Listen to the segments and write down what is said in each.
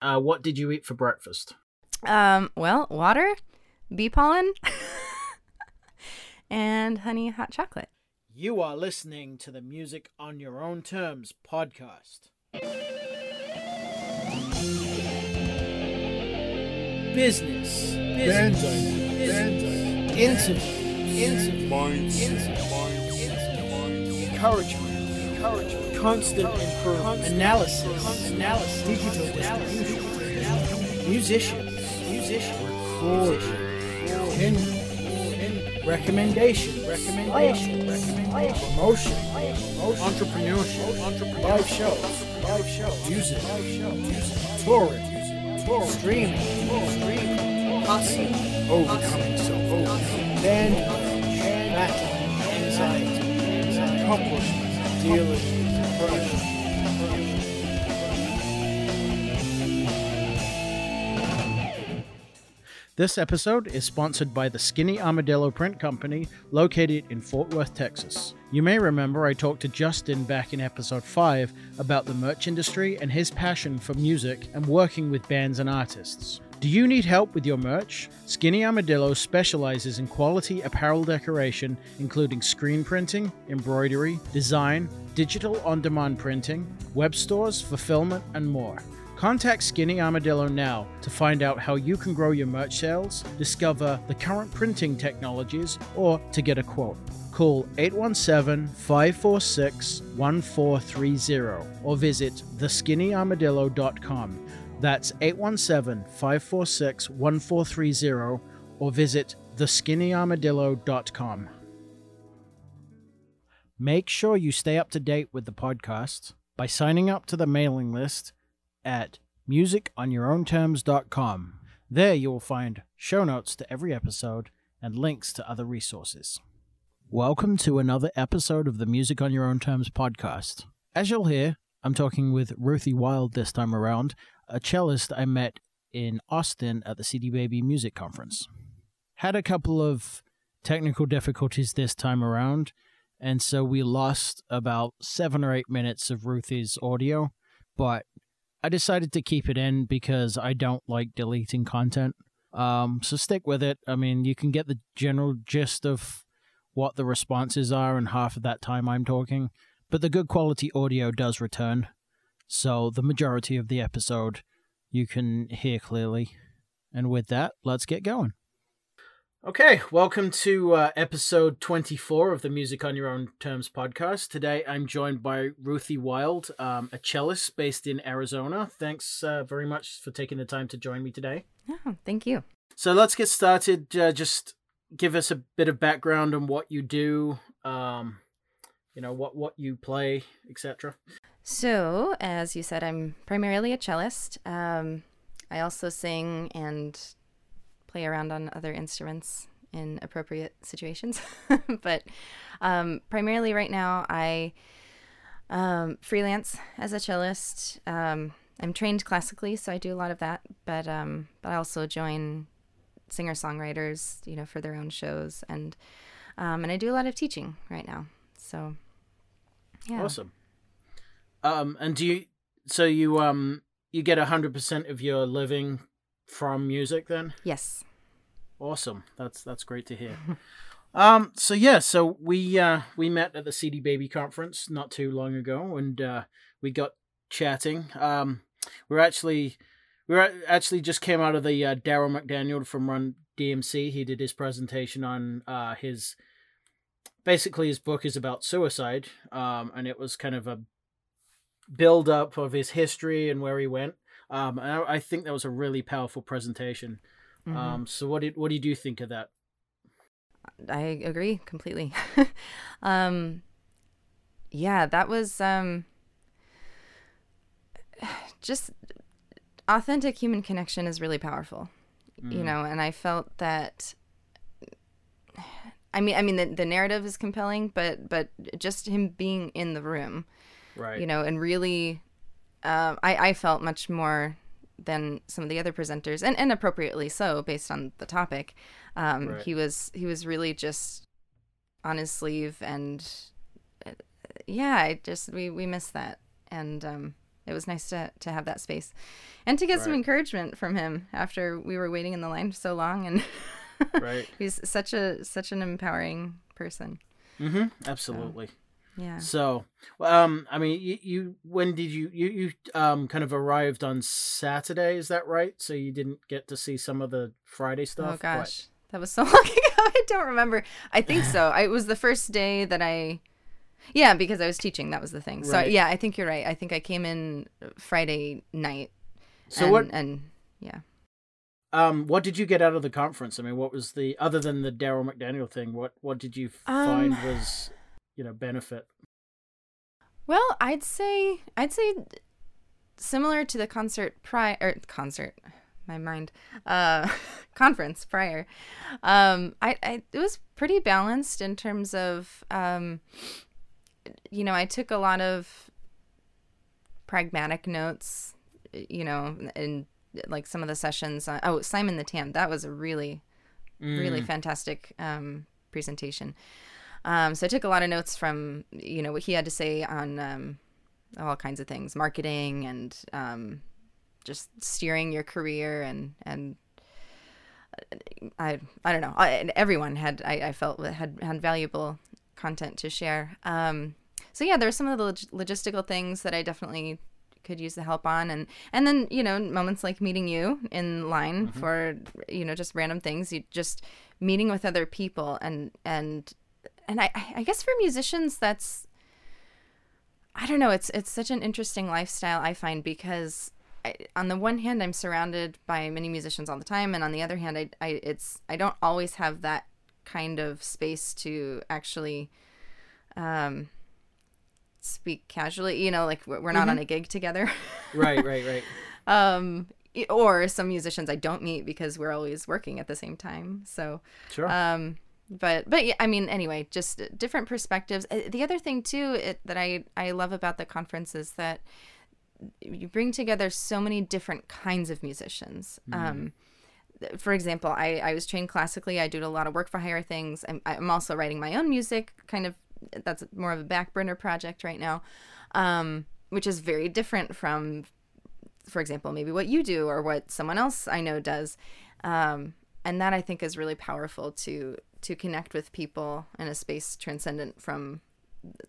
uh, what did you eat for breakfast? Um, well, water, bee pollen, and honey hot chocolate. You are listening to the Music on Your Own Terms podcast. Business, business, business, interviews, interviews, encouragement, encouragement, constant improvement, analysis, analysis, digital distribution, musicians, musicians, opinion, recommendation, recommendation, recommendation, promotion, entrepreneurship, entrepreneurship, live shows, live shows, music, live shows, music, touring, touring, streaming, streaming, hustling, overcoming self, band, battle, anxiety, accomplishment, This episode is sponsored by the Skinny Armadillo Print Company, located in Fort Worth, Texas. You may remember I talked to Justin back in episode 5 about the merch industry and his passion for music and working with bands and artists. Do you need help with your merch? Skinny Armadillo specializes in quality apparel decoration, including screen printing, embroidery, design, digital on demand printing, web stores, fulfillment, and more. Contact Skinny Armadillo now to find out how you can grow your merch sales, discover the current printing technologies, or to get a quote. Call 817 546 1430 or visit theskinnyarmadillo.com. That's 817 546 1430 or visit theskinnyarmadillo.com. Make sure you stay up to date with the podcast by signing up to the mailing list at musiconyourownterms.com. There you will find show notes to every episode and links to other resources. Welcome to another episode of the Music on Your Own Terms podcast. As you'll hear, I'm talking with Ruthie Wild this time around, a cellist I met in Austin at the CD Baby Music Conference. Had a couple of technical difficulties this time around, and so we lost about seven or eight minutes of Ruthie's audio, but I decided to keep it in because I don't like deleting content. Um, so stick with it. I mean, you can get the general gist of what the responses are in half of that time I'm talking, but the good quality audio does return. So the majority of the episode you can hear clearly. And with that, let's get going. Okay, welcome to uh, episode 24 of the Music on Your Own Terms podcast. Today I'm joined by Ruthie Wild, um, a cellist based in Arizona. Thanks uh, very much for taking the time to join me today. Oh, thank you. So let's get started. Uh, just give us a bit of background on what you do, um, you know, what, what you play, etc. So, as you said, I'm primarily a cellist. Um, I also sing and play around on other instruments in appropriate situations. but um, primarily right now, I um, freelance as a cellist. Um, I'm trained classically, so I do a lot of that. But um, but I also join singer songwriters, you know, for their own shows, and um, and I do a lot of teaching right now. So yeah, Awesome. Um, and do you, so you, um, you get a 100% of your living from music then? yes, Awesome. That's that's great to hear. um so yeah, so we uh we met at the CD Baby conference not too long ago and uh we got chatting. Um we're actually we are actually just came out of the uh, Darryl McDaniel from Run DMC. He did his presentation on uh his basically his book is about suicide. Um and it was kind of a build up of his history and where he went. Um and I, I think that was a really powerful presentation. Mhm. Um, so what did what did you think of that? I agree completely. um, yeah, that was um, just authentic human connection is really powerful, you Mm. know. And I felt that. I mean, I mean, the, the narrative is compelling, but but just him being in the room, Right. you know, and really, um, I I felt much more than some of the other presenters, and, and appropriately so, based on the topic. Um, Right. He was he was really just on his sleeve, and uh, yeah, I just we we missed that, and um, it was nice to to have that space, and to get some encouragement from him after we were waiting in the line so long. And Right. he's such a such an empowering person. Mm-hmm. Absolutely. Yeah. So, um, I mean, you, you when did you you you um kind of arrived on Saturday? Is that right? So you didn't get to see some of the Friday stuff. Oh gosh, that was so long ago. I don't remember. I think so. I, it was the first day that I. Yeah, because I was teaching. That was the thing. So Right. yeah, I think you're right. I think I came in Friday night. So and, what And yeah. um what did you get out of the conference? I mean, what was the other than the Darryl McDaniel thing? What what did you find Um, was you know benefit? Well, I'd say I'd say similar to the concert prior or concert, my mind, uh, conference prior. Um, I, I it was pretty balanced in terms of um, you know, I took a lot of pragmatic notes, you know, in like some of the sessions. On, oh, Simon the Tam, that was a really really Mm, fantastic um, presentation. Um, so I took a lot of notes from you know what he had to say on um, all kinds of things, marketing and um, just steering your career and and uh, I I don't know. I, everyone had I, I felt had had valuable content to share. Um, so yeah, there were some of the log- logistical things that I definitely could use the help on and and then you know moments like meeting you in line for you know just random things you just meeting with other people and and and I, I guess for musicians that's I don't know it's it's such an interesting lifestyle I find because I, on the one hand I'm surrounded by many musicians all the time and on the other hand I, I it's I don't always have that kind of space to actually um speak casually you know like we're we're not on a gig together right, right, right. um or some musicians I don't meet because we're always working at the same time so Sure. um but but yeah, I mean anyway just different perspectives Uh, the other thing too it, that I I love about the conference is that you bring together so many different kinds of musicians um for example, I, I was trained classically. I do a lot of work for hire things. I'm, I'm also writing my own music, kind of. That's more of a back burner project right now, um, which is very different from, for example, maybe what you do or what someone else I know does. Um, and that I think is really powerful to to connect with people in a space transcendent from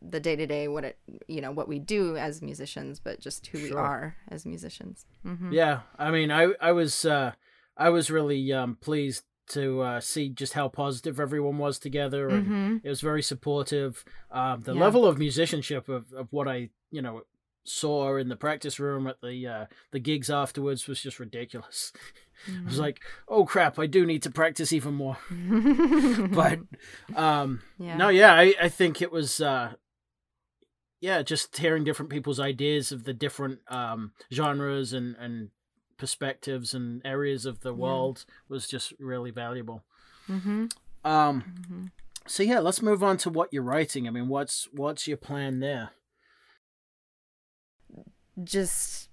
the day to day what it you know what we do as musicians, but just who we are as musicians. hmm Yeah, I mean, I I was uh, I was really um, pleased to uh, see just how positive everyone was together, and hmm it was very supportive. Um, the Yeah. level of musicianship of, of what I you know saw in the practice room at the uh, the gigs afterwards was just ridiculous. I was like, oh crap, I do need to practice even more. But um, yeah. no, yeah, I, I think it was uh yeah, just hearing different people's ideas of the different um genres and and perspectives and areas of the Yeah. world was just really valuable. hmm Um hmm so yeah, let's move on to what you're writing. I mean, what's what's your plan there? Just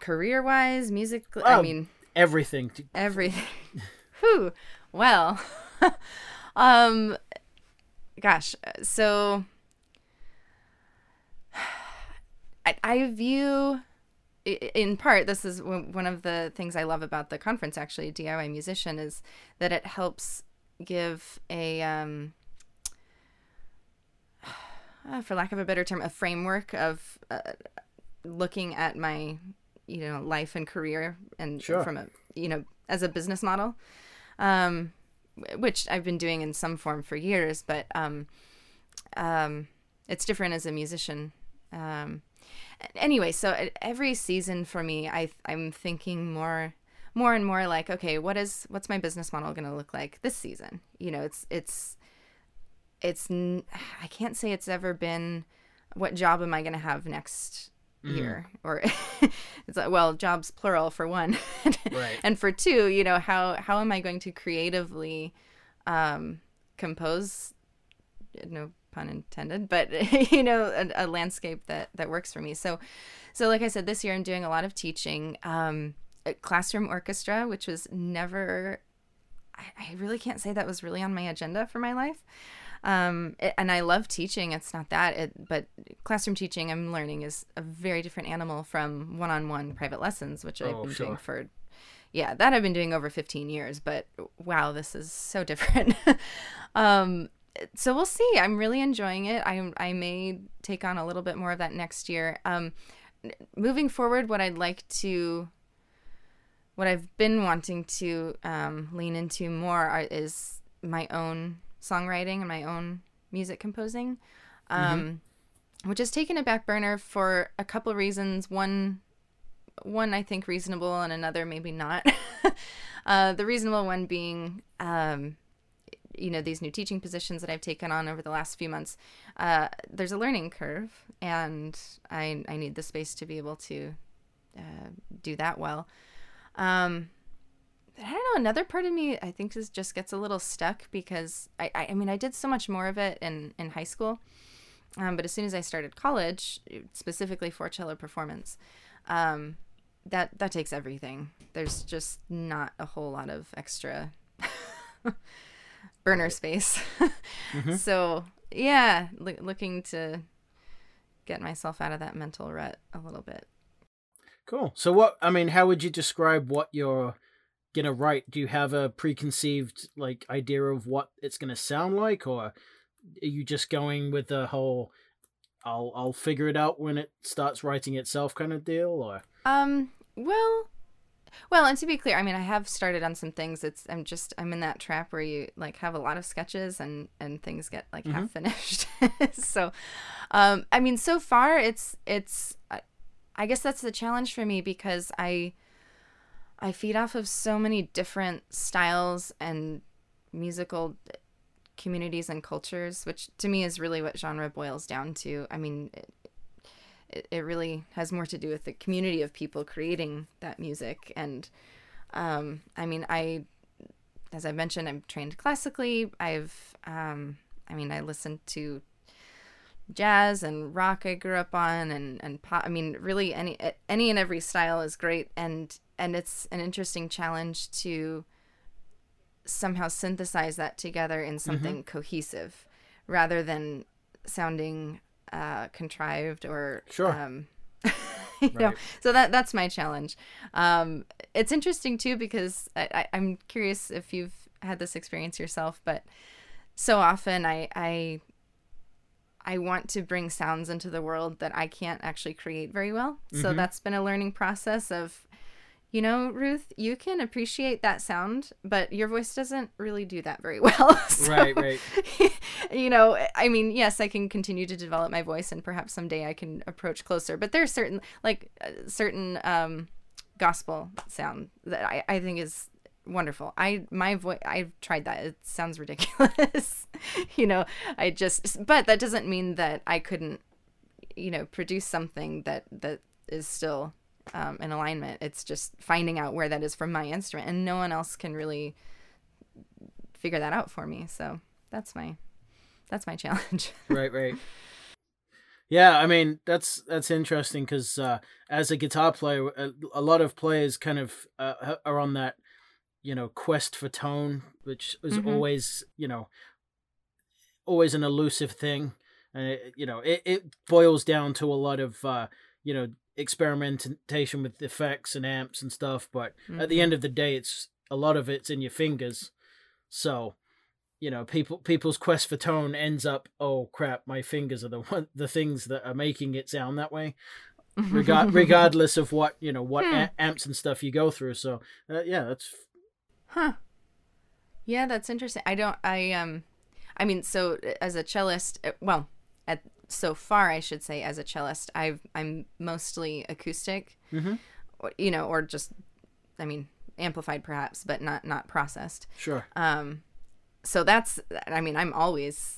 career wise, music. I Oh. mean, Everything. everything. Whew. Well, um, gosh. So I, I view, in part, this is one one of the things I love about the conference. Actually, DIY musician is that it helps give a um, uh, for lack of a better term, a framework of uh, looking at my, you know, life and career and Sure. from a, you know, as a business model, um, which I've been doing in some form for years, but um, um, it's different as a musician. Um, anyway, so every season for me, I I'm thinking more more and more like, okay, what is what's my business model going to look like this season? You know, it's it's it's i can't say it's ever been what job am I going to have next year or it's like well jobs plural for one. Right. and for two you know how how am I going to creatively um compose no pun intended but you know a, a landscape that that works for me. So so like I said this year I'm doing a lot of teaching um a classroom orchestra which was never I, I really can't say that was really on my agenda for my life Um, it, and I love teaching. It's not that, it, but classroom teaching, I'm learning is a very different animal from one-on-one private lessons, which I've Oh, been sure. doing for, yeah, that I've been doing over 15 years. But wow, this is so different. um, so we'll see. I'm really enjoying it. I I may take on a little bit more of that next year. Um, moving forward, what I'd like to what I've been wanting to um, lean into more are, is my own songwriting and my own music composing, um, which has taken a back burner for a couple reasons. One, one I think reasonable, and another maybe not. uh, the reasonable one being, um, you know, these new teaching positions that I've taken on over the last few months. Uh, there's a learning curve, and I I need the space to be able to uh, do that well. Um, I don't know. Another part of me, I think, is just gets a little stuck because I, I, I mean, I did so much more of it in in high school, um, but as soon as I started college, specifically for cello performance, um, that that takes everything. There's just not a whole lot of extra burner space. So yeah, loo- looking to get myself out of that mental rut a little bit. Cool. So what I mean, how would you describe what you're gonna write? Do you have a preconceived like idea of what it's gonna sound like, or are you just going with the whole "I'll I'll figure it out when it starts writing itself" kind of deal? Or Um, well, well, and to be clear, I mean, I have started on some things. It's I'm just I'm in that trap where you like have a lot of sketches and and things get like half finished. so, um, I mean, so far it's it's I, I guess that's the challenge for me because I I feed off of so many different styles and musical communities and cultures, which to me is really what genre boils down to. I mean, it, it, really has more to do with the community of people creating that music. And um, I mean, I, as I mentioned, I'm trained classically. I've, um, I mean, I listen to jazz and rock I grew up on and and pop I mean really any any and every style is great and and it's an interesting challenge to somehow synthesize that together in something cohesive rather than sounding uh, contrived or Sure. um, you know so that that's my challenge um, it's interesting too because I, I, i'm curious if you've had this experience yourself but so often i i I want to bring sounds into the world that I can't actually create very well. So that's been a learning process of, you know, Ruth, you can appreciate that sound, but your voice doesn't really do that very well. So, Right, right. you know, I mean, yes, I can continue to develop my voice and perhaps someday I can approach closer, but there's certain, like, uh, certain um, gospel sound that I, I think is wonderful. I my voice I've tried that. It sounds ridiculous. you know, I just but that doesn't mean that I couldn't you know, produce something that that is still um, in alignment. It's just finding out where that is from my instrument and no one else can really figure that out for me. So, that's my that's my challenge. right, right. Yeah, I mean that's that's interesting because uh, as a guitar player, a, a lot of players kind of uh, are on that, you know, quest for tone, which is Mhm. always, you know, always an elusive thing, and it, you know, it, it boils down to a lot of, uh, you know, experimentation with effects and amps and stuff. But at the Mhm. end of the day, it's a lot of it's in your fingers, so you know people people's quest for tone ends up oh crap my fingers are the one the things that are making it sound that way regard regardless of what you know what Hmm. a- amps and stuff you go through so uh, yeah that's Huh. Yeah, that's interesting. I don't. I um. I mean, so as a cellist, uh, well, at so far, I should say, as a cellist, I've I'm mostly acoustic, Mhm. or, you know, or just, I mean, amplified perhaps, but not not processed. sure Um, so that's. I mean, I'm always.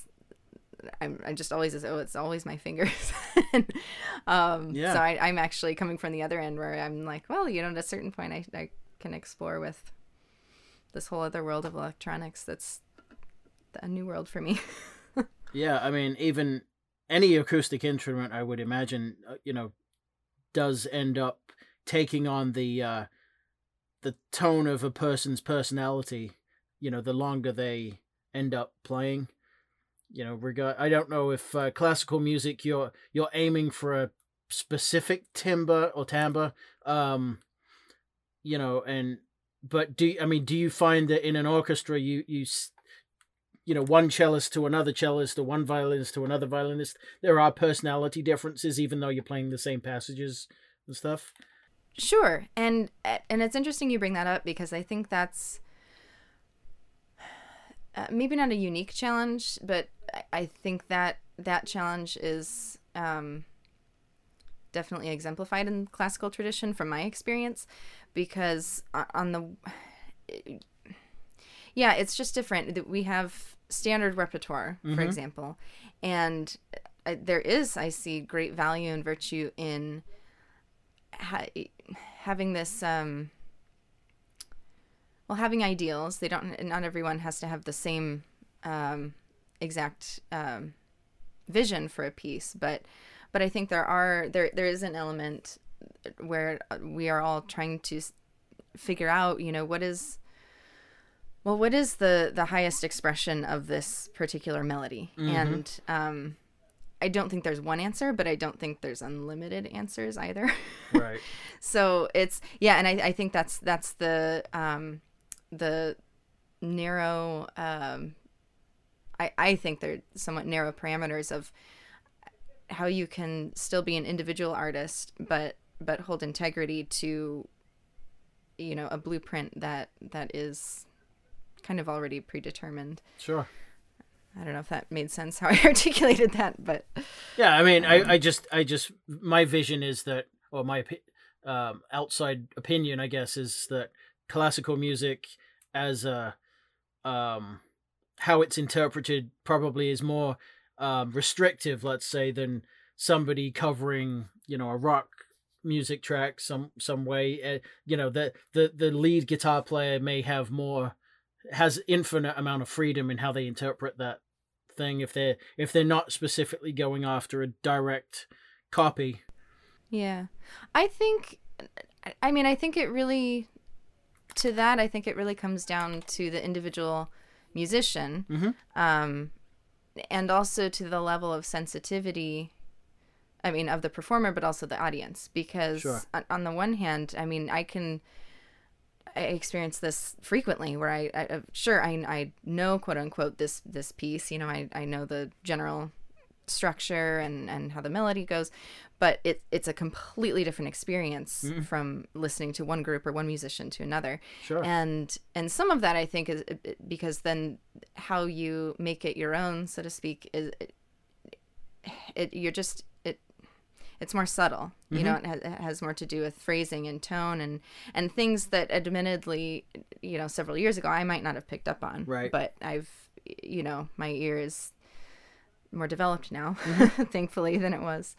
I'm, I just always oh it's always my fingers, um, Yeah. So I, I'm actually coming from the other end where I'm like, well, you know, at a certain point, I, I can explore with this whole other world of electronics. That's a new world for me. yeah i mean even any acoustic instrument i would imagine uh, you know does end up taking on the uh the tone of a person's personality you know the longer they end up playing you know, regard. I don't know if uh, classical music you're you're aiming for a specific timbre or timbre, um, you know, and but do I mean do you find that in an orchestra you you you know one cellist to another cellist or one violinist to another violinist. There are personality differences even though you're playing the same passages and stuff. Sure and and it's interesting you bring that up because i think that's uh, maybe not a unique challenge but i think that that challenge is um, definitely exemplified in classical tradition from my experience because on the yeah it's just different we have standard repertoire for mm-hmm. example and uh, there is i see great value and virtue in ha- having this um well having ideals they don't not everyone has to have the same um exact um vision for a piece but but I think there are there there is an element where we are all trying to figure out, you know, what is well, what is the the highest expression of this particular melody? Mm-hmm. And um, I don't think there's one answer, but I don't think there's unlimited answers either. Right. so it's yeah, and I, I think that's that's the um, the narrow. Um, I I think they're somewhat narrow parameters of how you can still be an individual artist but but hold integrity to you know a blueprint that that is kind of already predetermined sure i don't know if that made sense how i articulated that but yeah i mean um, I, I just i just my vision is that or my um, outside opinion i guess is that classical music as a um how it's interpreted probably is more um, restrictive, let's say, than somebody covering, you know, a rock music track some some way. Uh, you know, the the the lead guitar player may have more has infinite amount of freedom in how they interpret that thing if they're if they're not specifically going after a direct copy. Yeah, I think. I mean, I think it really to that. I think it really comes down to the individual musician. Mm-hmm. Um, and also to the level of sensitivity i mean of the performer but also the audience because sure. on, on, the one hand i mean i can i experience this frequently where i, I sure I, I know quote unquote this this piece you know i, I know the general structure and and how the melody goes but it it's a completely different experience mm. from listening to one group or one musician to another sure and and some of that i think is because then how you make it your own so to speak is it, it you're just it's more subtle you mm-hmm. know it has, it has, more to do with phrasing and tone and and things that admittedly you know several years ago i might not have picked up on right but i've you know my ear is more developed now, mm-hmm. thankfully, than it was.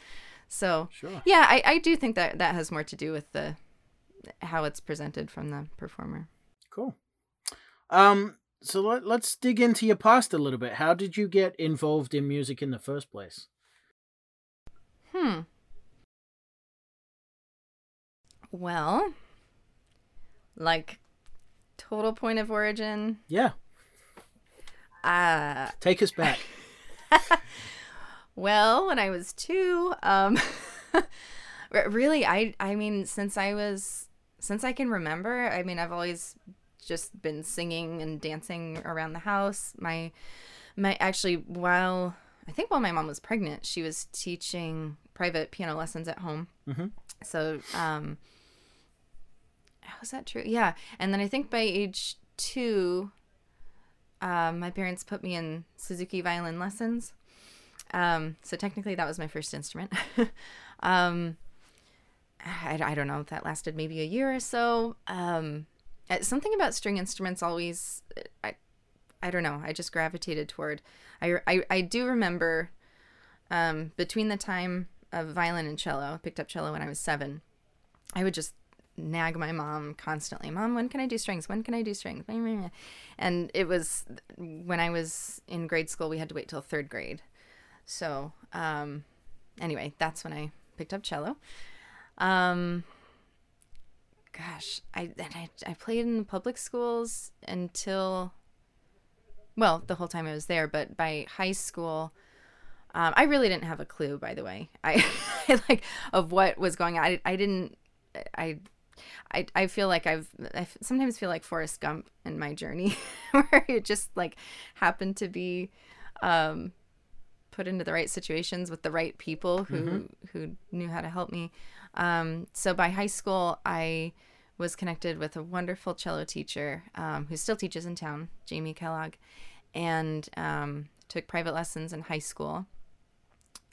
So sure. yeah, I, I do think that that has more to do with the how it's presented from the performer. Cool. Um, so let, let's dig into your past a little bit. How did you get involved in music in the first place? Hmm. Well, like total point of origin. Yeah. Uh take us back. well, when I was two, um, really, I I mean, since I was since I can remember, I mean, I've always just been singing and dancing around the house. My my actually while I think while my mom was pregnant, she was teaching private piano lessons at home. Mm-hmm. So, um, was that true? Yeah. And then I think by age two, um, my parents put me in Suzuki violin lessons. Um, so technically, that was my first instrument. um, I, I don't know if that lasted maybe a year or so. Um, uh, something about string instruments always, I, I don't know. I just gravitated toward. I, I, I do remember um, between the time of violin and cello, I picked up cello when I was seven. I would just nag my mom constantly mom when can i do strings when can i do strings and it was when i was in grade school we had to wait till third grade so um anyway that's when i picked up cello um gosh i i, I played in the public schools until well, the whole time I was there, but by high school, um, I really didn't have a clue. By the way, I like of what was going on. I, I didn't. I I, I feel like I've I sometimes feel like Forrest Gump in my journey, where it just like happened to be um, put into the right situations with the right people who mm-hmm. who knew how to help me. Um, so by high school, I was connected with a wonderful cello teacher um, who still teaches in town, Jamie Kellogg, and um, took private lessons in high school.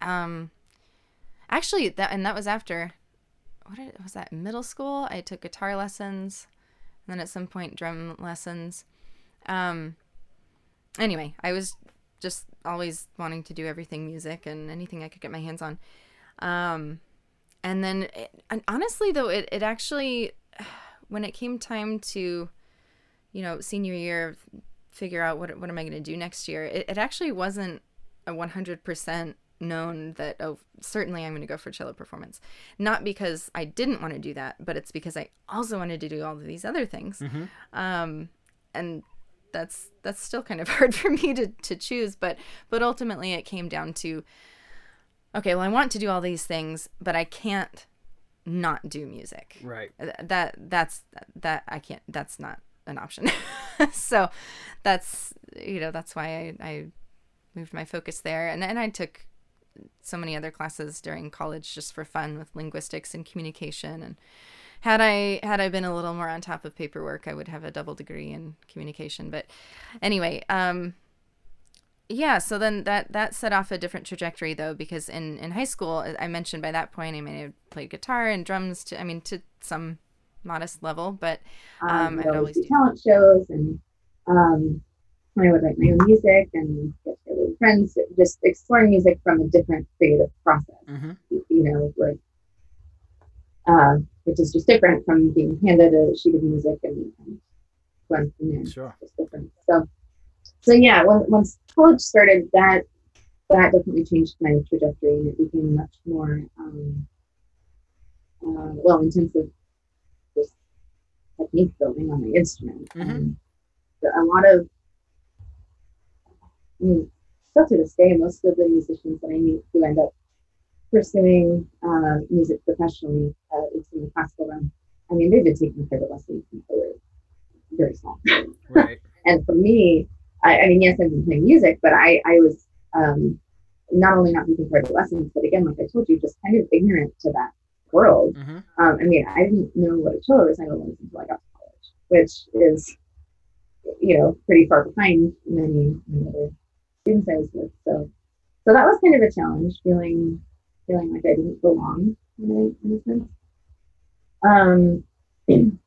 Um, actually, that and that was after what did, was that middle school? I took guitar lessons, and then at some point drum lessons. Um, anyway, I was just always wanting to do everything music and anything I could get my hands on. Um, and then, it, and honestly, though, it, it actually, when it came time to, you know, senior year, figure out what, what am I going to do next year, it, it actually wasn't a 100% known that oh certainly i'm going to go for cello performance. Not because i didn't want to do that but it's because i also wanted to do all of these other things. Mm-hmm. um, and that's that's still kind of hard for me to, to choose but but ultimately it came down to okay well i want to do all these things but i can't not do music. Right. That that's that i can't that's not an option. So that's you know that's why I, I moved my focus there and, and i took so many other classes during college just for fun with linguistics and communication and had I had I been a little more on top of paperwork, I would have a double degree in communication. But anyway, um, yeah. So then that that set off a different trajectory though, because in in high school, I mentioned by that point I may have played guitar and drums. To I mean to some modest level, but um, um I'd always do talent shows and um, I would write my own music and get friends, just exploring music from a different creative process. Mm-hmm. You know, like, uh, which is just different from being handed a sheet of music and, and going from there. Sure. Just different. So, so yeah, when, once college started, that that definitely changed my trajectory, and it became much more um, uh, well intensive, just technique building on the instrument. Mm-hmm. And a lot of I mean, still to this day, most of the musicians that I meet who end up pursuing uh, music professionally, uh, it's in the classical realm, I mean, they've been taking private lessons since they were very small. Right. and for me, I, I, mean, yes, I've been playing music, but I, I was um, not only not taking private lessons, but again, like I told you, just kind of ignorant to that world. Mm-hmm. Um, I mean, I didn't know what a cello recital was until I got to college, which is, you know, pretty far behind many, many other students I was with. So, so that was kind of a challenge, feeling feeling like I didn't belong in a, in a sense. Um,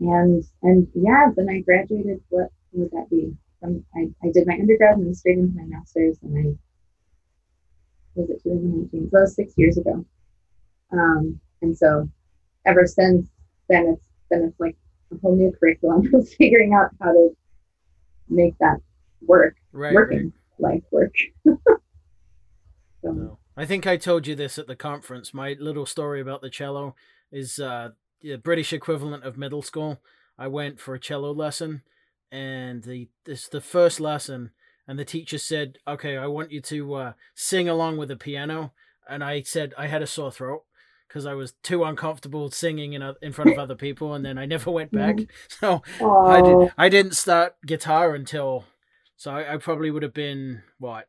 and and yeah, then I graduated. What would that be? From I, I did my undergrad and straight into my master's, and I was it 2019? So that was six years ago. Um, and so ever since then, it's then it's like a whole new curriculum of figuring out how to make that work, right, working right. life work. so. no. I think I told you this at the conference. My little story about the cello is uh, the British equivalent of middle school. I went for a cello lesson, and the this the first lesson, and the teacher said, "Okay, I want you to uh, sing along with the piano." And I said I had a sore throat because I was too uncomfortable singing in a, in front of other people, and then I never went back. So I did I didn't start guitar until so I, I probably would have been what?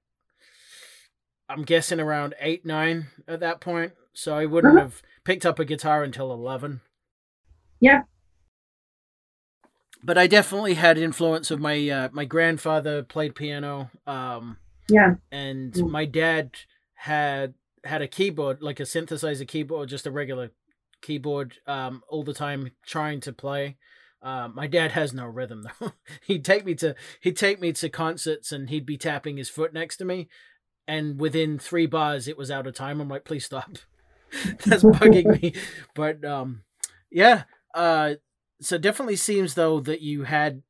I'm guessing around eight, nine at that point. So I wouldn't uh-huh. have picked up a guitar until eleven. Yeah. But I definitely had influence of my uh, my grandfather played piano. Um, yeah. And yeah. my dad had had a keyboard, like a synthesizer keyboard, just a regular keyboard, um, all the time trying to play. Uh, my dad has no rhythm though. he'd take me to he'd take me to concerts and he'd be tapping his foot next to me, and within three bars it was out of time. I'm like, please stop. That's bugging me. But um, yeah. Uh, so definitely seems though that you had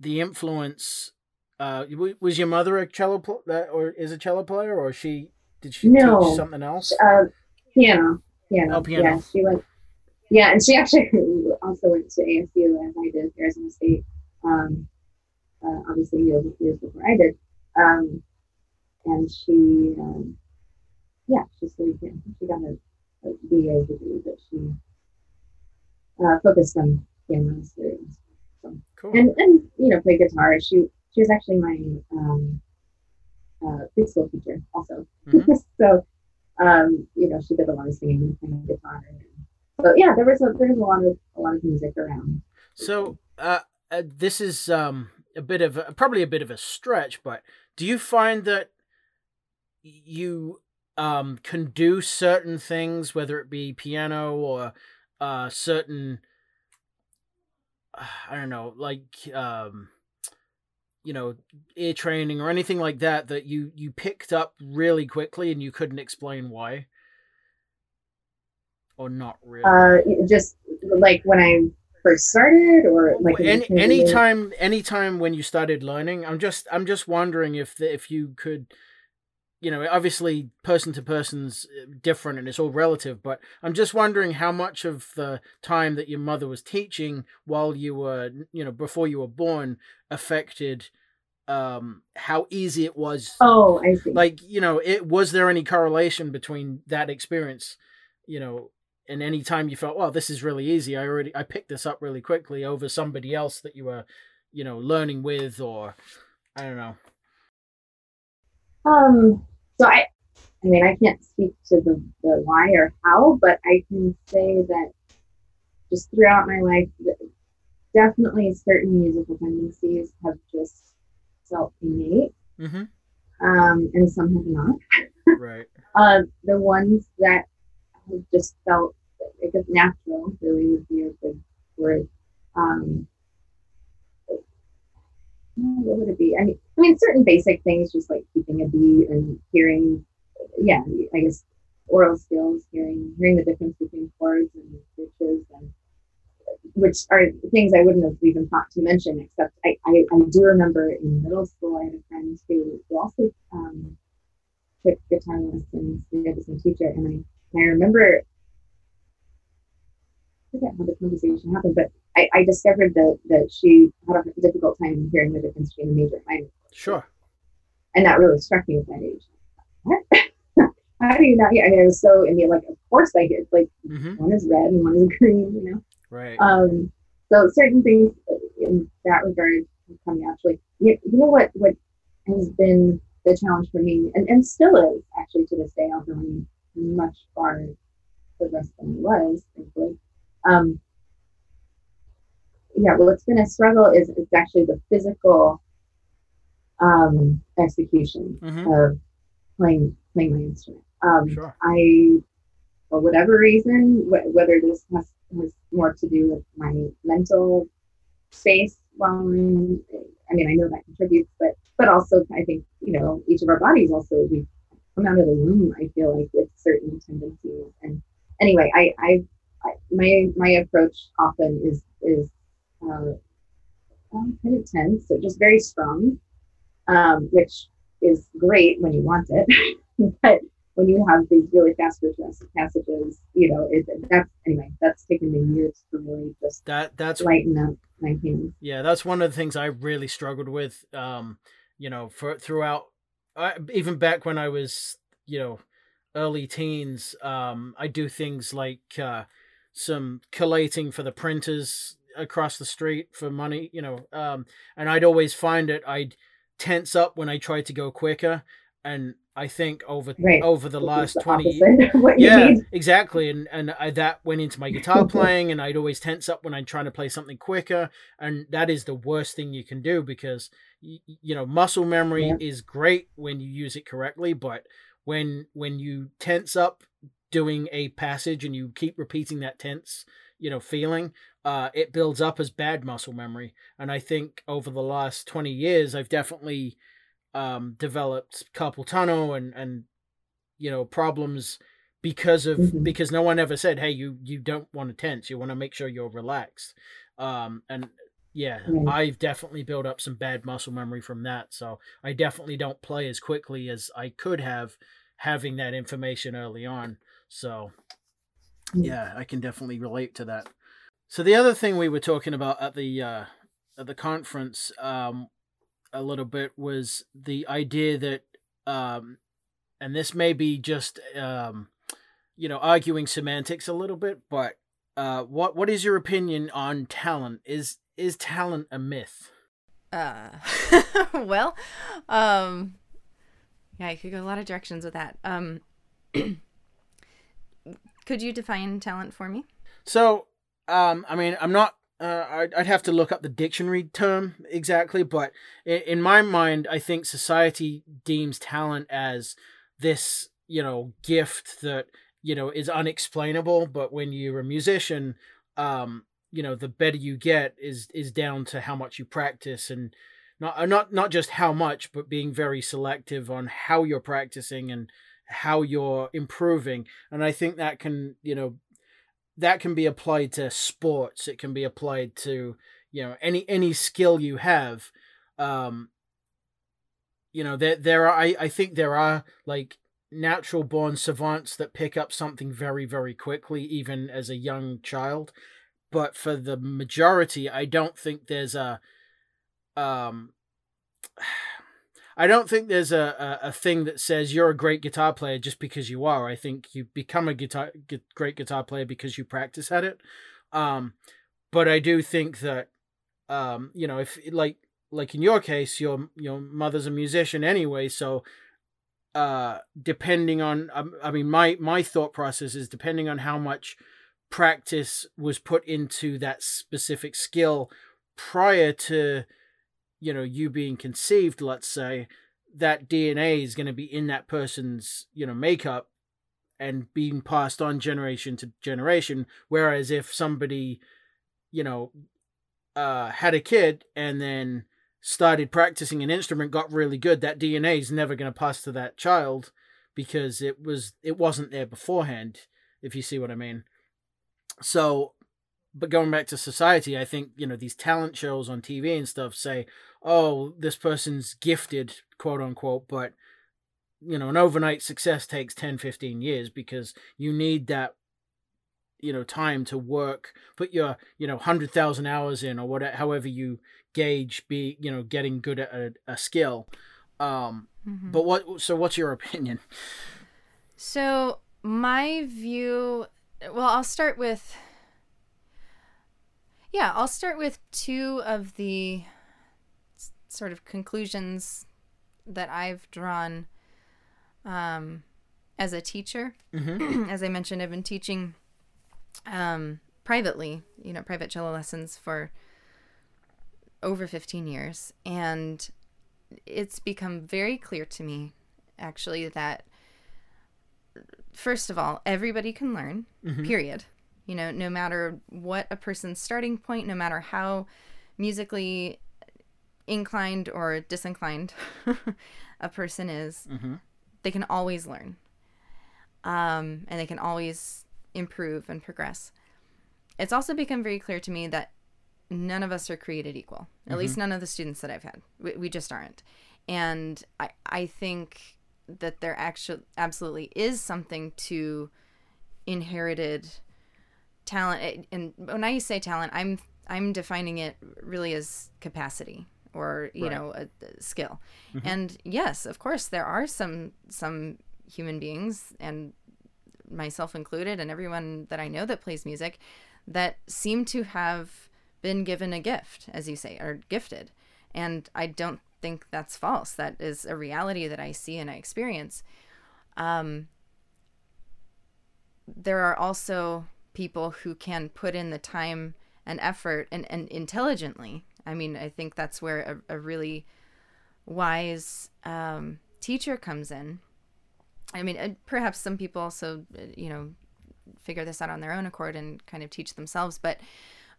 the influence. Uh, was your mother a cello pl- or is a cello player, or she did she no. teach something else? Uh, piano, piano. Oh, piano. Yeah, she went yeah, and she actually also went to ASU as I did, Arizona State. Um, uh, obviously years, years before I did. Um, and she, um, yeah, she studied piano. She got a, a BA degree, but she uh, focused on piano. So, Cool. and and you know, played guitar. She she was actually my um, uh, preschool teacher also. Mhm. so, um, you know, she did a lot of singing and playing guitar. And, so yeah, there was a there was a lot of a lot of music around. So, uh, uh, this is um a bit of a, probably a bit of a stretch, but do you find that you um can do certain things, whether it be piano or uh certain I don't know, like um you know, ear training or anything like that that you you picked up really quickly and you couldn't explain why? Or not really? Uh, just like when I first started, or like in any anytime anytime when you started learning i'm just i'm just wondering if the, if you could you know obviously person to person's uh, different and it's all relative but i'm just wondering how much of the time that your mother was teaching while you were you know before you were born affected um how easy it was Oh, I see. like you know it was there any correlation between that experience you know and any time you felt well this is really easy i already i picked this up really quickly over somebody else that you were you know learning with or i don't know. Um, so I, I mean, I can't speak to the, the why or how, but I can say that just throughout my life, definitely certain musical tendencies have just felt innate, mm-hmm. Um, and some have not. right. Uh, the ones that have just felt like it's natural, really would be a good word. Um, what would it be? I mean, I mean, certain basic things, just like keeping a beat and hearing. Yeah, I guess aural skills, hearing hearing the difference between chords and pitches, and which are things I wouldn't have even thought to mention. Except I, I, I do remember in middle school, I had a friend who, who also um, took guitar lessons. We had same teacher, and I I remember. I forget how the conversation happened, but I, I discovered that that she had a difficult time hearing the difference between a major and minor, sure and that really struck me at that age. What? How do you not hear? I mean, I was so, I mean, like, of course I did. Like, mm-hmm one is red and one is green, you know? right Um, so certain things in that regard come naturally. You, you know what, what has been the challenge for me, and, and still is actually to this day, although I'm much far progressed than I was, thankfully. Um, yeah, what's been a struggle is it's actually the physical um, execution mm-hmm of playing playing my instrument. Um, sure I, for whatever reason, wh- whether this has, has more to do with my mental space while I'm, I mean, I know that contributes, but but also I think you know each of our bodies also we come out of the womb. I feel like with certain tendencies, and anyway, I I, I my my approach often is is uh, um, kind of tense, so just very strong, um, which is great when you want it, but when you have these really fast passages, you know, it, that's anyway, that's taken me years to really just that that's lighten up my hands. Yeah, that's one of the things I really struggled with. Um, you know, for throughout, I, even back when I was, you know, early teens, um, I do things like uh, some collating for the printers across the street for money. You know, um, and I'd always find it. I'd tense up when I tried to go quicker, and I think over Right. over the last the twenty opposite of what you yeah exactly and and I, that went into my guitar playing and i'd always tense up when i'm trying to play something quicker and that is the worst thing you can do because y- y- you know muscle memory Yeah. is great when you use it correctly but when when you tense up doing a passage and you keep repeating that tense you know feeling uh it builds up as bad muscle memory and i think over the last 20 years i've definitely um developed carpal tunnel and and you know problems because of Mhm. because no one ever said hey you you don't want to tense you want to make sure you're relaxed um and yeah Right. i've definitely built up some bad muscle memory from that so i definitely don't play as quickly as i could have having that information early on so Mm. yeah i can definitely relate to that so the other thing we were talking about at the uh at the conference um a little bit was the idea that, um, and this may be just, um, you know, arguing semantics a little bit, but uh, what what is your opinion on talent? Is is talent a myth? Uh, well, um, yeah, I could go a lot of directions with that. Um, could you define talent for me? So, um, I mean, I'm not. Uh, I'd, I'd have to look up the dictionary term exactly, but in, in my mind, I think society deems talent as this, you know, gift that you know is unexplainable. But when you're a musician, um, you know, the better you get is is down to how much you practice and not not not just how much, but being very selective on how you're practicing and how you're improving. And I think that can, you know, that can be applied to sports. It can be applied to, you know, any any skill you have. Um, you know, there there are I, I think there are like natural born savants that pick up something very, very quickly, even as a young child. But for the majority, I don't think there's a um I don't think there's a, a, a, thing that says you're a great guitar player just because you are. I think you become a guitar great guitar player because you practice at it. Um, but I do think that um, you know if like like in your case, your your mother's a musician anyway, so uh, depending on um, I mean my my thought process is depending on how much practice was put into that specific skill prior to you know you being conceived let's say that dna is going to be in that person's you know makeup and being passed on generation to generation. Whereas if somebody you know uh had a kid and then started practicing an instrument got really good that dna is never going to pass to that child because it was it wasn't there beforehand if you see what i mean. So but going back to society, I think, you know, these talent shows on TV and stuff say, oh, this person's gifted, quote unquote, but, you know, an overnight success takes 10, 15 years because you need that, you know, time to work, put your, you know, 100,000 hours in or whatever, however you gauge, be, you know, getting good at a, a skill. Um, mm-hmm. But what, so what's your opinion? So my view, well, I'll start with yeah, I'll start with two of the sort of conclusions that I've drawn um, as a teacher. Mm-hmm. as I mentioned, I've been teaching um, privately, you know, private cello lessons for over 15 years. And it's become very clear to me, actually, that first of all, everybody can learn, mm-hmm. period. You know, no matter what a person's starting point, no matter how musically inclined or disinclined a person is, mm-hmm. they can always learn. Um, and they can always improve and progress. It's also become very clear to me that none of us are created equal. At mm-hmm. least none of the students that I've had. We, we just aren't. And I, I think that there actually absolutely is something to inherited talent and when i say talent i'm i'm defining it really as capacity or you right. know a, a skill mm-hmm. and yes of course there are some some human beings and myself included and everyone that i know that plays music that seem to have been given a gift as you say or gifted and i don't think that's false that is a reality that i see and i experience um, there are also people who can put in the time and effort and, and intelligently. I mean, I think that's where a, a really wise um, teacher comes in. I mean, perhaps some people also, uh, you know, figure this out on their own accord and kind of teach themselves. But,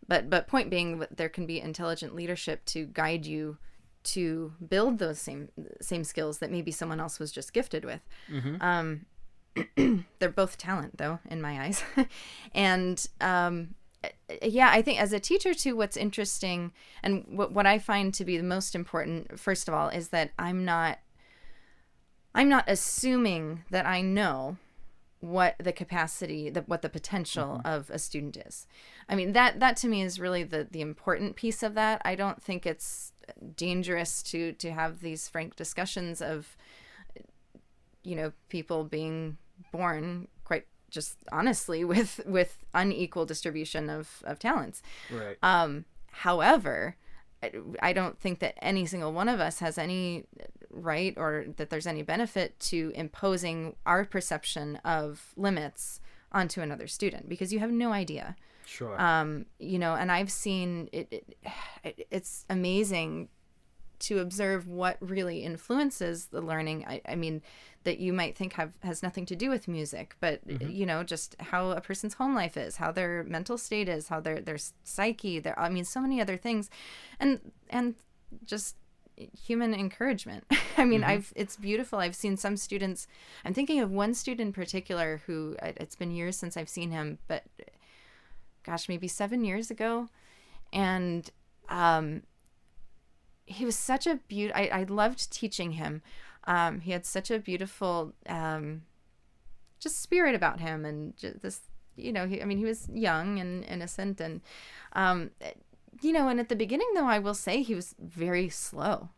but, but point being, there can be intelligent leadership to guide you to build those same same skills that maybe someone else was just gifted with. Mm-hmm. Um, they're both talent though in my eyes and um, yeah i think as a teacher too what's interesting and what, what i find to be the most important first of all is that i'm not i'm not assuming that i know what the capacity the, what the potential mm-hmm. of a student is i mean that that to me is really the the important piece of that i don't think it's dangerous to to have these frank discussions of you know people being born just honestly with with unequal distribution of of talents Right. um however I- i don't think that any single one of us has any right or that there's any benefit to imposing our perception of limits onto another student because you have no idea Sure. um you know and i've seen it, it, it it's amazing to observe what really influences the learning. I, I mean that you might think have has nothing to do with music but you know just how a person's home life is how their mental state is how their their psyche their i mean so many other things. And and just human encouragement. I mean i've it's beautiful. I've seen some students i'm thinking of one student in particular who it's been years since i've seen him but gosh, maybe seven years ago. And um, he was such a beaut. I, I loved teaching him. Um, he had such a beautiful um, just spirit about him and just this, you know, he, I mean, he was young and innocent and, um, you know, and at the beginning though, I will say he was very slow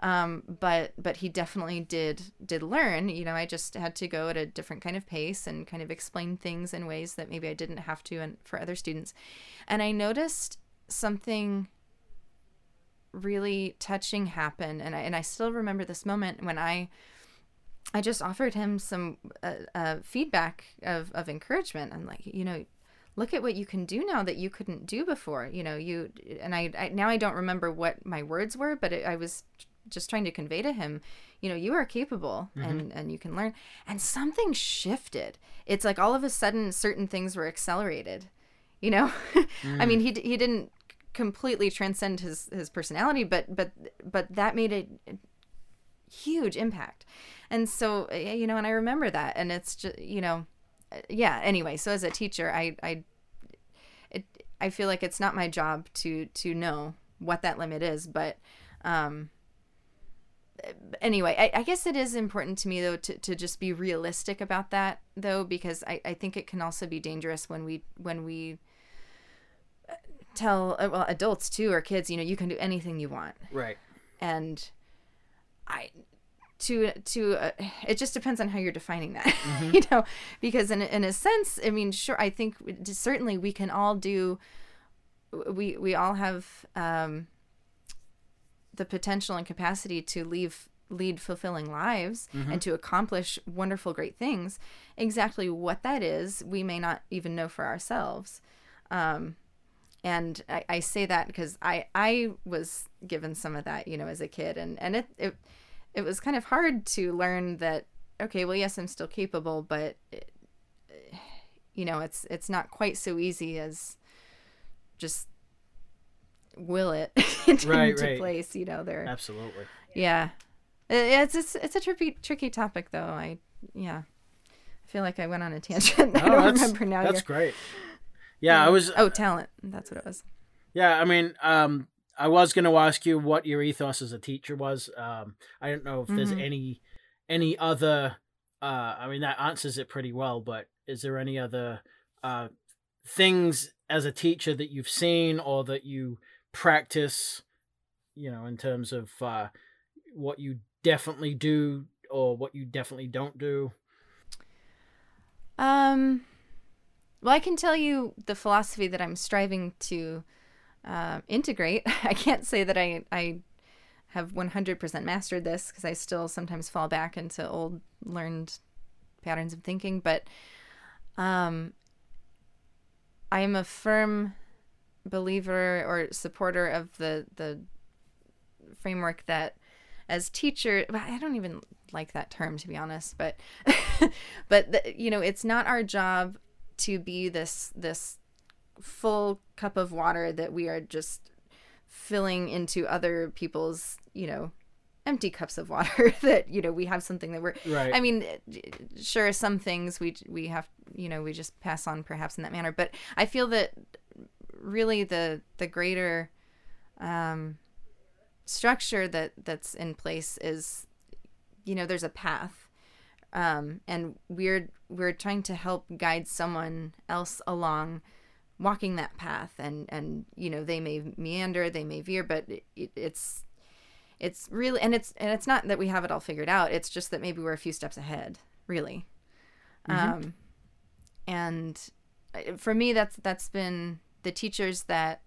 um, but but he definitely did did learn you know i just had to go at a different kind of pace and kind of explain things in ways that maybe i didn't have to and for other students and i noticed something really touching happen. And I, and I still remember this moment when i i just offered him some uh, uh, feedback of, of encouragement. I'm like you know look at what you can do now that you couldn't do before. You know you and i, I now i don't remember what my words were but it, i was just trying to convey to him you know you are capable and and you can learn. And something shifted. It's like all of a sudden certain things were accelerated you know? I mean he, he didn't completely transcend his his personality but but but that made a huge impact. And so uh, you know and i remember that and it's just you know uh, yeah anyway so as a teacher i i it i feel like it's not my job to to know what that limit is but um anyway I, I guess it is important to me though to, to just be realistic about that though because I, I think it can also be dangerous when we when we tell uh, well adults too or kids you know you can do anything you want. Right. and i to to uh, it just depends on how you're defining that you know because in, a- in a sense i mean sure i think certainly we can all do we we all have um the potential and capacity to leave lead fulfilling lives and to accomplish wonderful great things. Exactly what that is we may not even know for ourselves. Um and I, I say that because I I was given some of that you know as a kid. And and it it it was kind of hard to learn that okay well yes I'm still capable but it, you know it's it's not quite so easy as just will it into Right, right. place you know there. Absolutely. yeah. It's, it's it's a tricky tricky topic though. I yeah. I feel like I went on a tangent. I don't remember now. That's great. Yeah, I was. oh talent that's what it was Yeah, I mean, um, I was going to ask you what your ethos as a teacher was. Um, I don't know if there's Mhm. any any other. Uh, I mean, that answers it pretty well. But is there any other uh, things as a teacher that you've seen or that you practice? You know, in terms of uh, what you definitely do or what you definitely don't do. Um, well, I can tell you the philosophy that I'm striving to uh, integrate. I can't say that I I have 100% mastered this because I still sometimes fall back into old learned patterns of thinking, but um, I am a firm believer or supporter of the the framework that as teacher i don't even like that term to be honest but but the, you know it's not our job to be this this full cup of water that we are just filling into other people's you know empty cups of water that you know we have something that we're Right. i mean sure some things we we have you know we just pass on perhaps in that manner but i feel that really the the greater um structure that that's in place is you know there's a path um and we're we're trying to help guide someone else along walking that path. And and you know they may meander they may veer but it, it's it's really and it's and it's not that we have it all figured out. It's just that maybe we're a few steps ahead really. Mm-hmm. um and uh, for me that's that's been the teachers that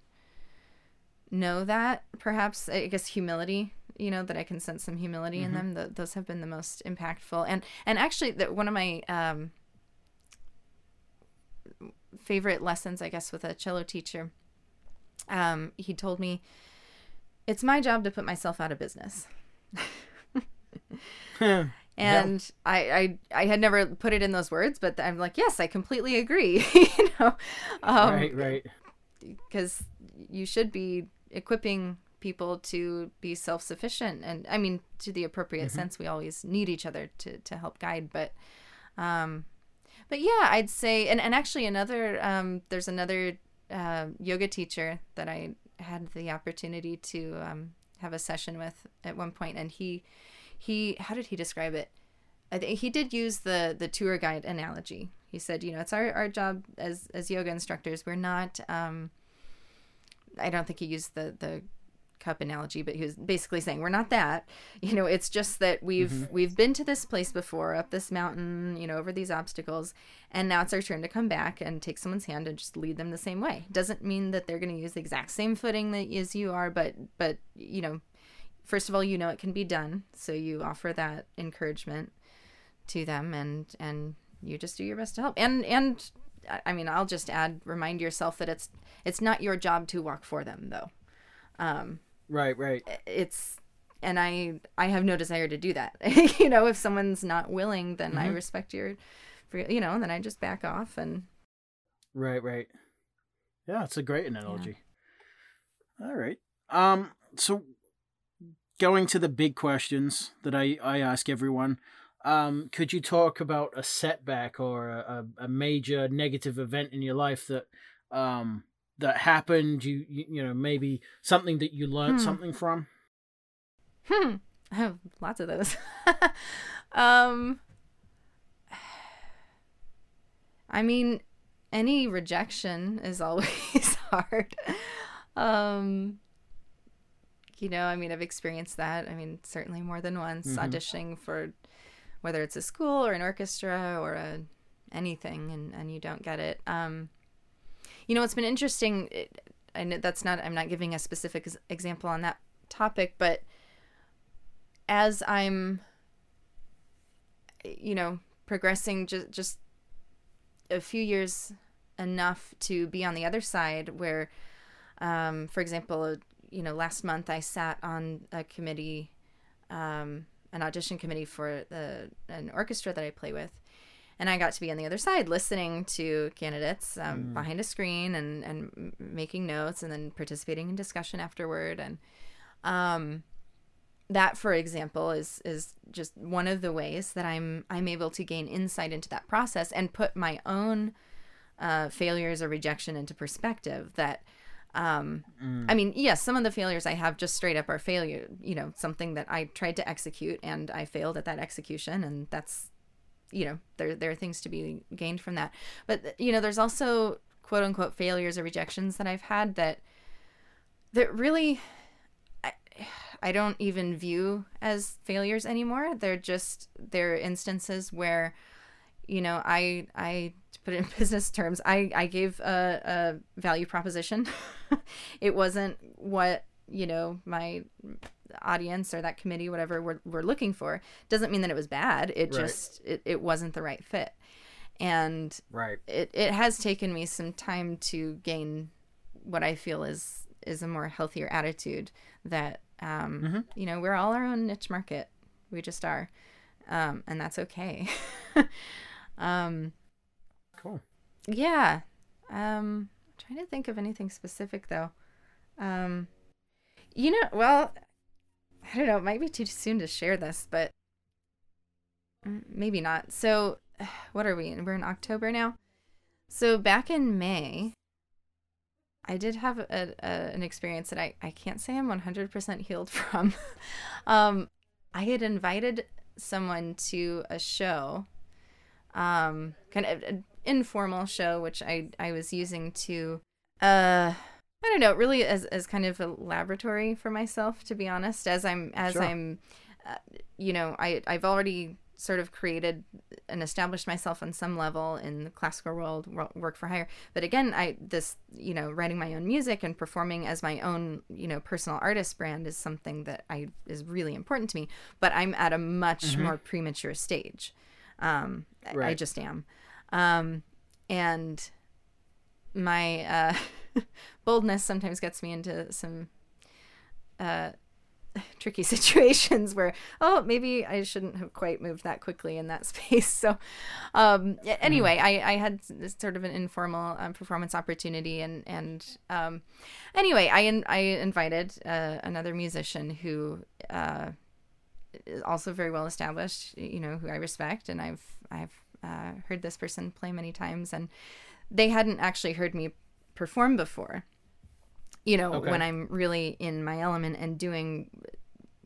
know that perhaps i guess humility you know that i can sense some humility mm-hmm. in them the, those have been the most impactful and and actually that one of my um favorite lessons i guess with a cello teacher um he told me it's my job to put myself out of business. and yeah. I, I I had never put it in those words, but I'm like, yes, I completely agree. you know, um, right, right. Because you should be equipping people to be self-sufficient, and I mean, to the appropriate mm-hmm. sense, we always need each other to to help guide. But, um, but yeah, I'd say, and and actually another, um, there's another uh, yoga teacher that I had the opportunity to um, have a session with at one point, and he he how did he describe it? I think he did use the the tour guide analogy. He said, you know, it's our, our job as as yoga instructors. We're not. Um, I don't think he used the the cup analogy, but he was basically saying we're not that. You know, it's just that we've mm-hmm. we've been to this place before, up this mountain, you know, over these obstacles, and now it's our turn to come back and take someone's hand and just lead them the same way. Doesn't mean that they're going to use the exact same footing that as you are, but but you know, first of all, you know it can be done, so you offer that encouragement to them, and and you just do your best to help. And and I mean, I'll just add, remind yourself that it's it's not your job to walk for them, though. Um, Right, right. It's and I I have no desire to do that. you know, if someone's not willing, then mm-hmm. I respect your you know, then I just back off and Right, right. Yeah, it's a great analogy. Yeah. All right. Um so going to the big questions that I I ask everyone, um could you talk about a setback or a, a major negative event in your life that um that happened you you, you know maybe something that you learned hmm. something from? Hmm. I have lots of those. Um i mean any rejection is always hard. Um you know i mean i've experienced that. I mean certainly more than once mm-hmm. auditioning for whether it's a school or an orchestra or a anything and and you don't get it. Um you know, it's been interesting. I know that's not, I'm not giving a specific example on that topic, but as I'm, you know, progressing just, just a few years enough to be on the other side where, um, for example, you know, last month I sat on a committee, um, an audition committee for the an orchestra that I play with, and I got to be on the other side listening to candidates um, mm. behind a screen and and making notes and then participating in discussion afterward and um, that for example is is just one of the ways that I'm I'm able to gain insight into that process and put my own uh, failures or rejection into perspective that um, mm. I mean, yes, some of the failures I have just straight up are failure, you know, something that I tried to execute and I failed at that execution and that's you know there there are things to be gained from that. But you know there's also quote unquote failures or rejections that I've had that that really I, I don't even view as failures anymore. They're just they're instances where you know I I to put it in business terms I I gave a, a value proposition. It wasn't what you know my audience or that committee whatever we're, we're looking for doesn't mean that it was bad. It right. just it, it wasn't the right fit. And right. it, it has taken me some time to gain what i feel is is a more healthier attitude that um mm-hmm. you know we're all our own niche market. We just are. Um and that's okay. Um cool. yeah. Um I'm trying to think of anything specific though. Um you know well I don't know, it might be too soon to share this, but mm, maybe not. So, what are we in? We're in October now. So, back in May, I did have a, a, an experience that I, I can't say I'm 100% healed from. um, I had invited someone to a show, um, kind of an informal show, which I, I was using to uh, I don't know, really as as kind of a laboratory for myself, to be honest. As I'm as Sure. I'm, uh, you know, I I've already sort of created and established myself on some level in the classical world, wo- work for hire. But again, I this you know writing my own music and performing as my own you know personal artist brand is something that I is really important to me. But I'm at a much more premature stage. Um, I- I just am, um, and my uh, boldness sometimes gets me into some uh, tricky situations where oh maybe I shouldn't have quite moved that quickly in that space. So um, y- anyway, I, I had this sort of an informal um, performance opportunity and and um, anyway I in, I invited uh, another musician who. Uh, is also very well established, you know, who I respect, and I've I've uh, heard this person play many times, and they hadn't actually heard me perform before. You know, Okay. when I'm really in my element and doing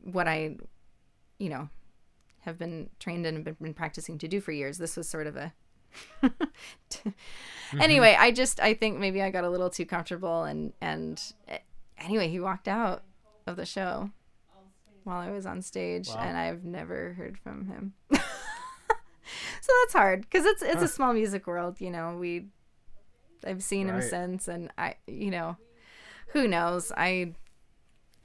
what I, you know, have been trained and been, been practicing to do for years. This was sort of a. Anyway, I just I think maybe I got a little too comfortable and and eh, anyway, he walked out of the show while I was on stage, Wow. and I've never heard from him. so that's hard because it's it's Huh. a small music world, you know. We I've seen him since, and I you know who knows. I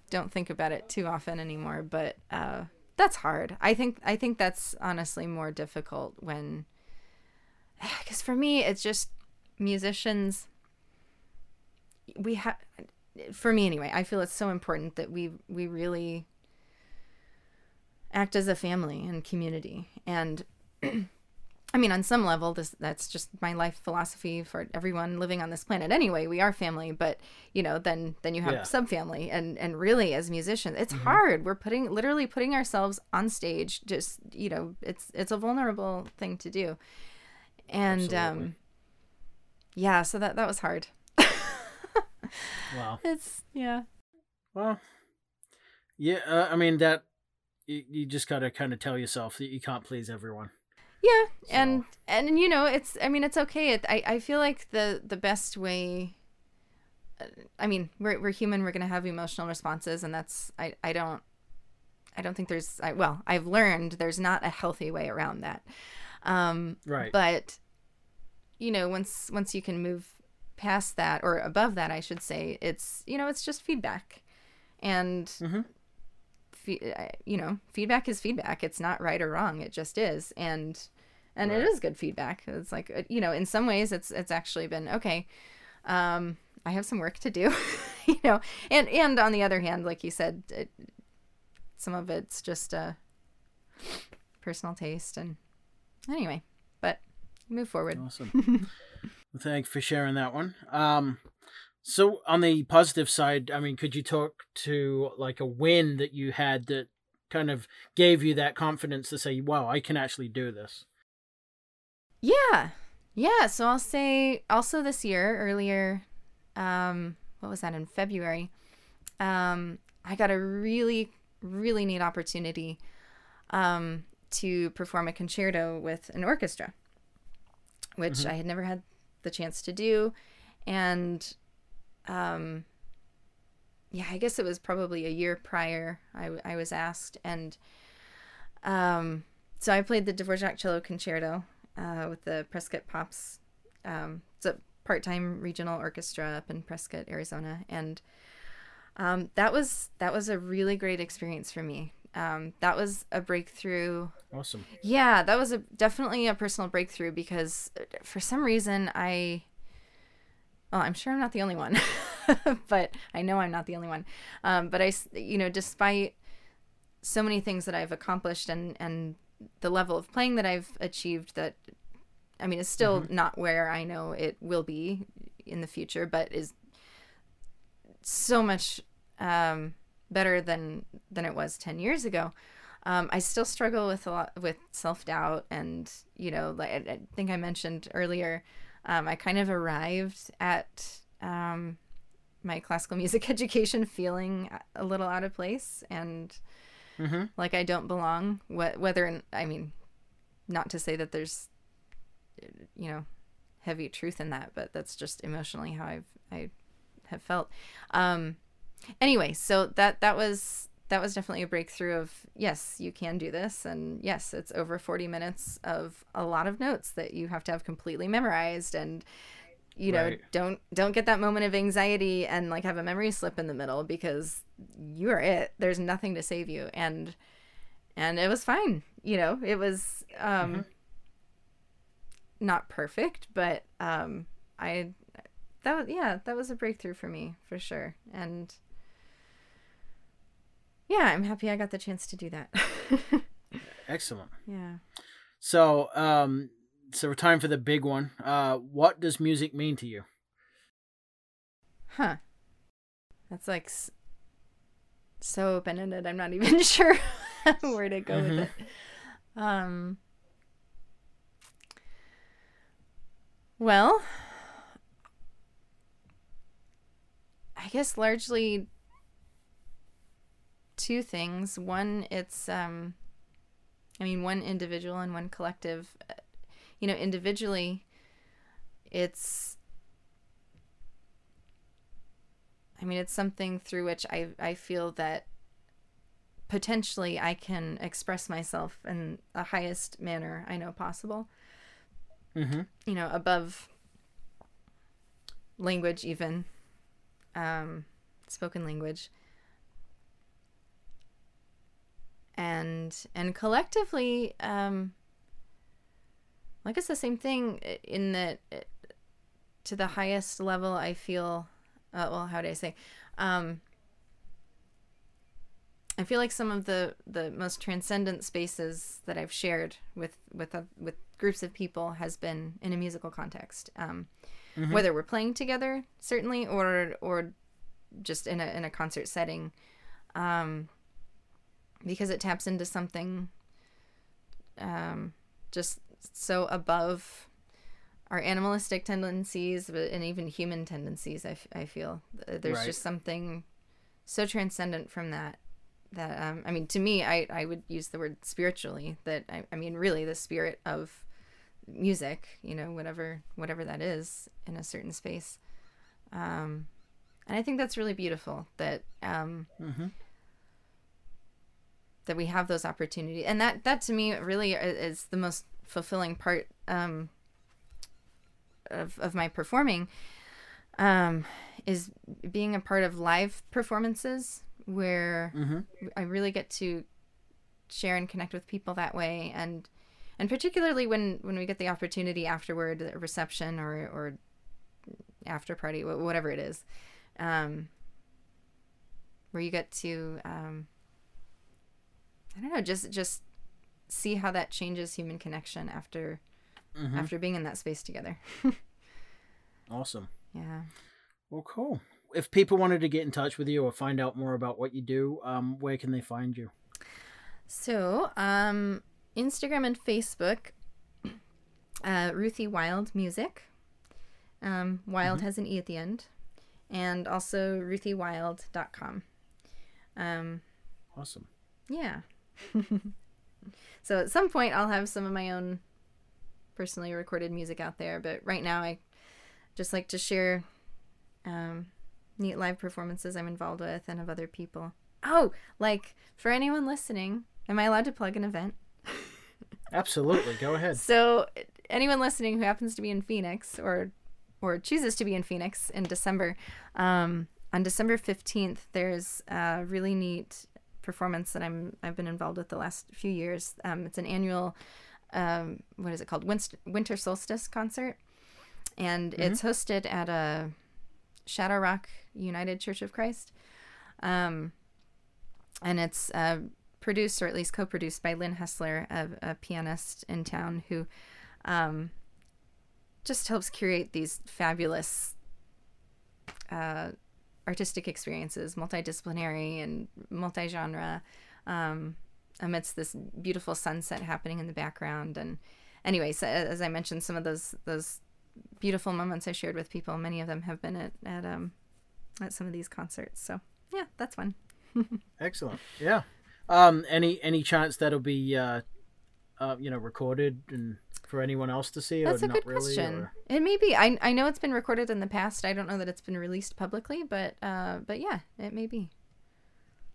don't think about it too often anymore, but uh, that's hard. I think I think that's honestly more difficult when because for me it's just musicians we have for me anyway i feel it's so important that we we really act as a family and community and i mean on some level this that's just my life philosophy for everyone living on this planet anyway we are family but you know then then you have Yeah. subfamily and and really as musicians it's hard we're putting literally putting ourselves on stage just you know it's it's a vulnerable thing to do and Absolutely. um yeah so that that was hard Wow. it's yeah Well, yeah. Uh, I mean that you, you just gotta kind of tell yourself that you can't please everyone. Yeah and So- and you know it's i mean it's okay it, i i feel like the the best way uh, i mean we're, we're human we're gonna have emotional responses and that's i i don't i don't think there's I, well i've learned there's not a healthy way around that um Right. but you know once once you can move past that or above that i should say it's you know it's just feedback and Mhm. Fe- uh, you know feedback is feedback it's not right or wrong it just is and and it Right. is good feedback it's like uh, you know in some ways it's it's actually been okay um i have some work to do you know and and on the other hand like you said it, some of it's just a personal taste and anyway but move forward Awesome. well, you for sharing that one. Um, so on the positive side, I mean, could you talk to like a win that you had that kind of gave you that confidence to say, "Wow, I can actually do this." Yeah. Yeah. So I'll say also this year, earlier, um, what was that in February? Um, I got a really, really neat opportunity um, to perform a concerto with an orchestra, which I had never had the chance to do. And um, yeah, I guess it was probably a year prior I, I was asked. And um, so I played the Dvorak Cello Concerto uh, with the Prescott Pops. Um, it's a part-time regional orchestra up in Prescott, Arizona, and um, that was that was a really great experience for me. Um, that was a breakthrough. Awesome. Yeah, that was a definitely a personal breakthrough because uh, for some reason I. Well, I'm sure I'm not the only one, but I know I'm not the only one. Um, but I, you know, despite so many things that I've accomplished and and the level of playing that I've achieved that I mean is still not where I know it will be in the future but is so much um, better than than it was 10 years ago um, I still struggle with a lot with self-doubt and you know like I, I think I mentioned earlier um, I kind of arrived at um, my classical music education feeling a little out of place and Mm-hmm. like I don't belong. Wh- whether I mean, not to say that there's, you know, heavy truth in that, but that's just emotionally how I've I have felt. Um, anyway, so that that was that was definitely a breakthrough of yes, you can do this, and yes, it's over forty minutes of a lot of notes that you have to have completely memorized. And you know Right. don't don't get that moment of anxiety and like have a memory slip in the middle because you are it. There's nothing to save you. And and it was fine you know it was um not perfect but um i that was yeah that was a breakthrough for me for sure. And yeah i'm happy i got the chance to do that Excellent. yeah So, um, so we're time for the big one. Uh, what does music mean to you? huh that's like s- so open-ended i'm not even sure where to go Mhm. with it um well i guess largely two things one it's um i mean one individual and one collective Uh, you know individually it's I mean, it's something through which I I feel that potentially I can express myself in the highest manner I know possible. Mm-hmm. You know, above language, even um, spoken language, and and collectively, um, like it's the same thing in that to the highest level I feel uh, well how do I say? Um I feel like some of the the most transcendent spaces that I've shared with with uh, with groups of people has been in a musical context. Um whether we're playing together certainly or or just in a in a concert setting. Um because it taps into something um just so above our animalistic tendencies but, and even human tendencies I, f- I feel Uh, there's Right. just something so transcendent from that that um, i mean to me I, I would use the word spiritually that I, I mean really the spirit of music you know whatever whatever that is in a certain space um, and i think that's really beautiful that um, Mm-hmm. That we have those opportunities and that that to me really is the most fulfilling part um, of, of my performing um, is being a part of live performances where Mm-hmm. I really get to share and connect with people that way and and particularly when when we get the opportunity afterward a reception or or after party whatever it is um where you get to um I don't know just just see how that changes human connection after Mm-hmm. after being in that space together Awesome. yeah Well, cool. If people wanted to get in touch with you or find out more about what you do, um, where can they find you? So, um, Instagram and Facebook, uh, Ruthie Wilde Music. Um, Wild has an E at the end. And also ruthiewilde.com. Um, Awesome. yeah. so at some point I'll have some of my own personally recorded music out there, but right now I just like to share um, neat live performances I'm involved with and of other people. Oh, like for anyone listening, am I allowed to plug an event? Absolutely. Go ahead. So anyone listening who happens to be in Phoenix or or chooses to be in Phoenix in December, um, on December fifteenth, there's a really neat performance that I'm I've been involved with the last few years. Um, it's an annual, um, what is it called, Winst- Winter Solstice concert, and it's hosted at a Shadow Rock United Church of Christ, um, and it's uh, produced or at least co-produced by Lynn Hessler, a, a pianist in town who um, just helps curate these fabulous uh, artistic experiences, multidisciplinary and multi-genre, um, amidst this beautiful sunset happening in the background. And anyway, so as I mentioned, some of those those beautiful moments I shared with people, many of them have been at at um, at some of these concerts. So yeah, that's fun. Excellent. Yeah. Um, any any chance that'll be uh, uh, you know, recorded and for anyone else to see? That's or a not good really, question. or- It may be. I I know it's been recorded in the past. I don't know that it's been released publicly, but uh, but yeah, it may be.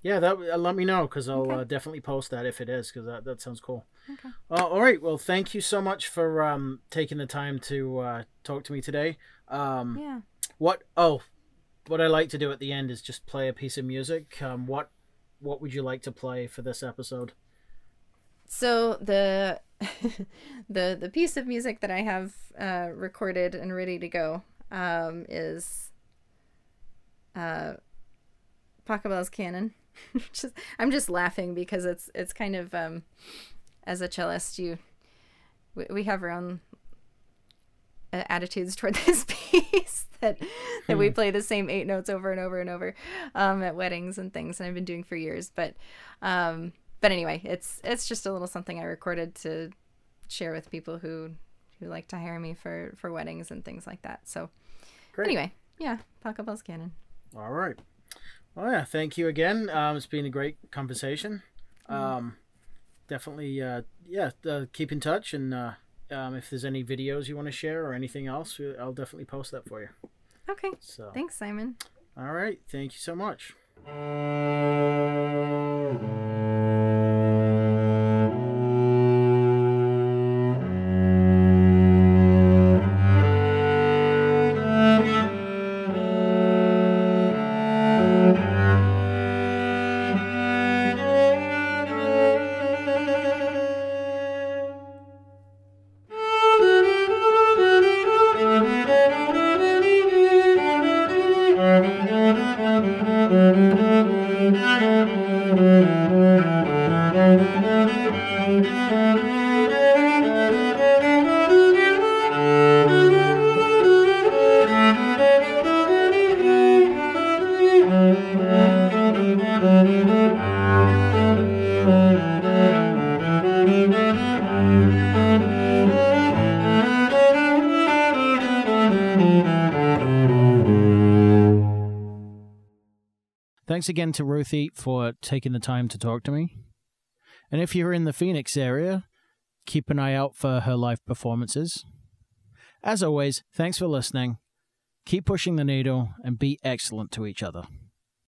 Yeah, that uh, let me know because I'll Okay. uh, definitely post that if it is because that, that sounds cool. Okay. Uh, all right. Well, thank you so much for um, taking the time to uh, talk to me today. Um, Yeah. What? Oh, what I like to do at the end is just play a piece of music. Um, what What would you like to play for this episode? So the the the piece of music that I have uh, recorded and ready to go um, is uh, Pachelbel's Canon. just, I'm just laughing because it's it's kind of um, as a cellist you we, we have our own uh, attitudes toward this piece that that we play the same eight notes over and over and over um, at weddings and things, and I've been doing for years. But um, but anyway, it's it's just a little something I recorded to share with people who who like to hire me for for weddings and things like that. So Great. anyway, yeah, Pachelbel's Canon. All right. Well, yeah. Thank you again. Um, it's been a great conversation. Um, definitely. Uh, yeah. Uh, keep in touch, and uh, um, if there's any videos you want to share or anything else, I'll definitely post that for you. Okay, So. thanks, Simon. All right. Thank you so much. Thanks again to Ruthie for taking the time to talk to me. And if you're in the Phoenix area, keep an eye out for her live performances. As always, thanks for listening. Keep pushing the needle and be excellent to each other.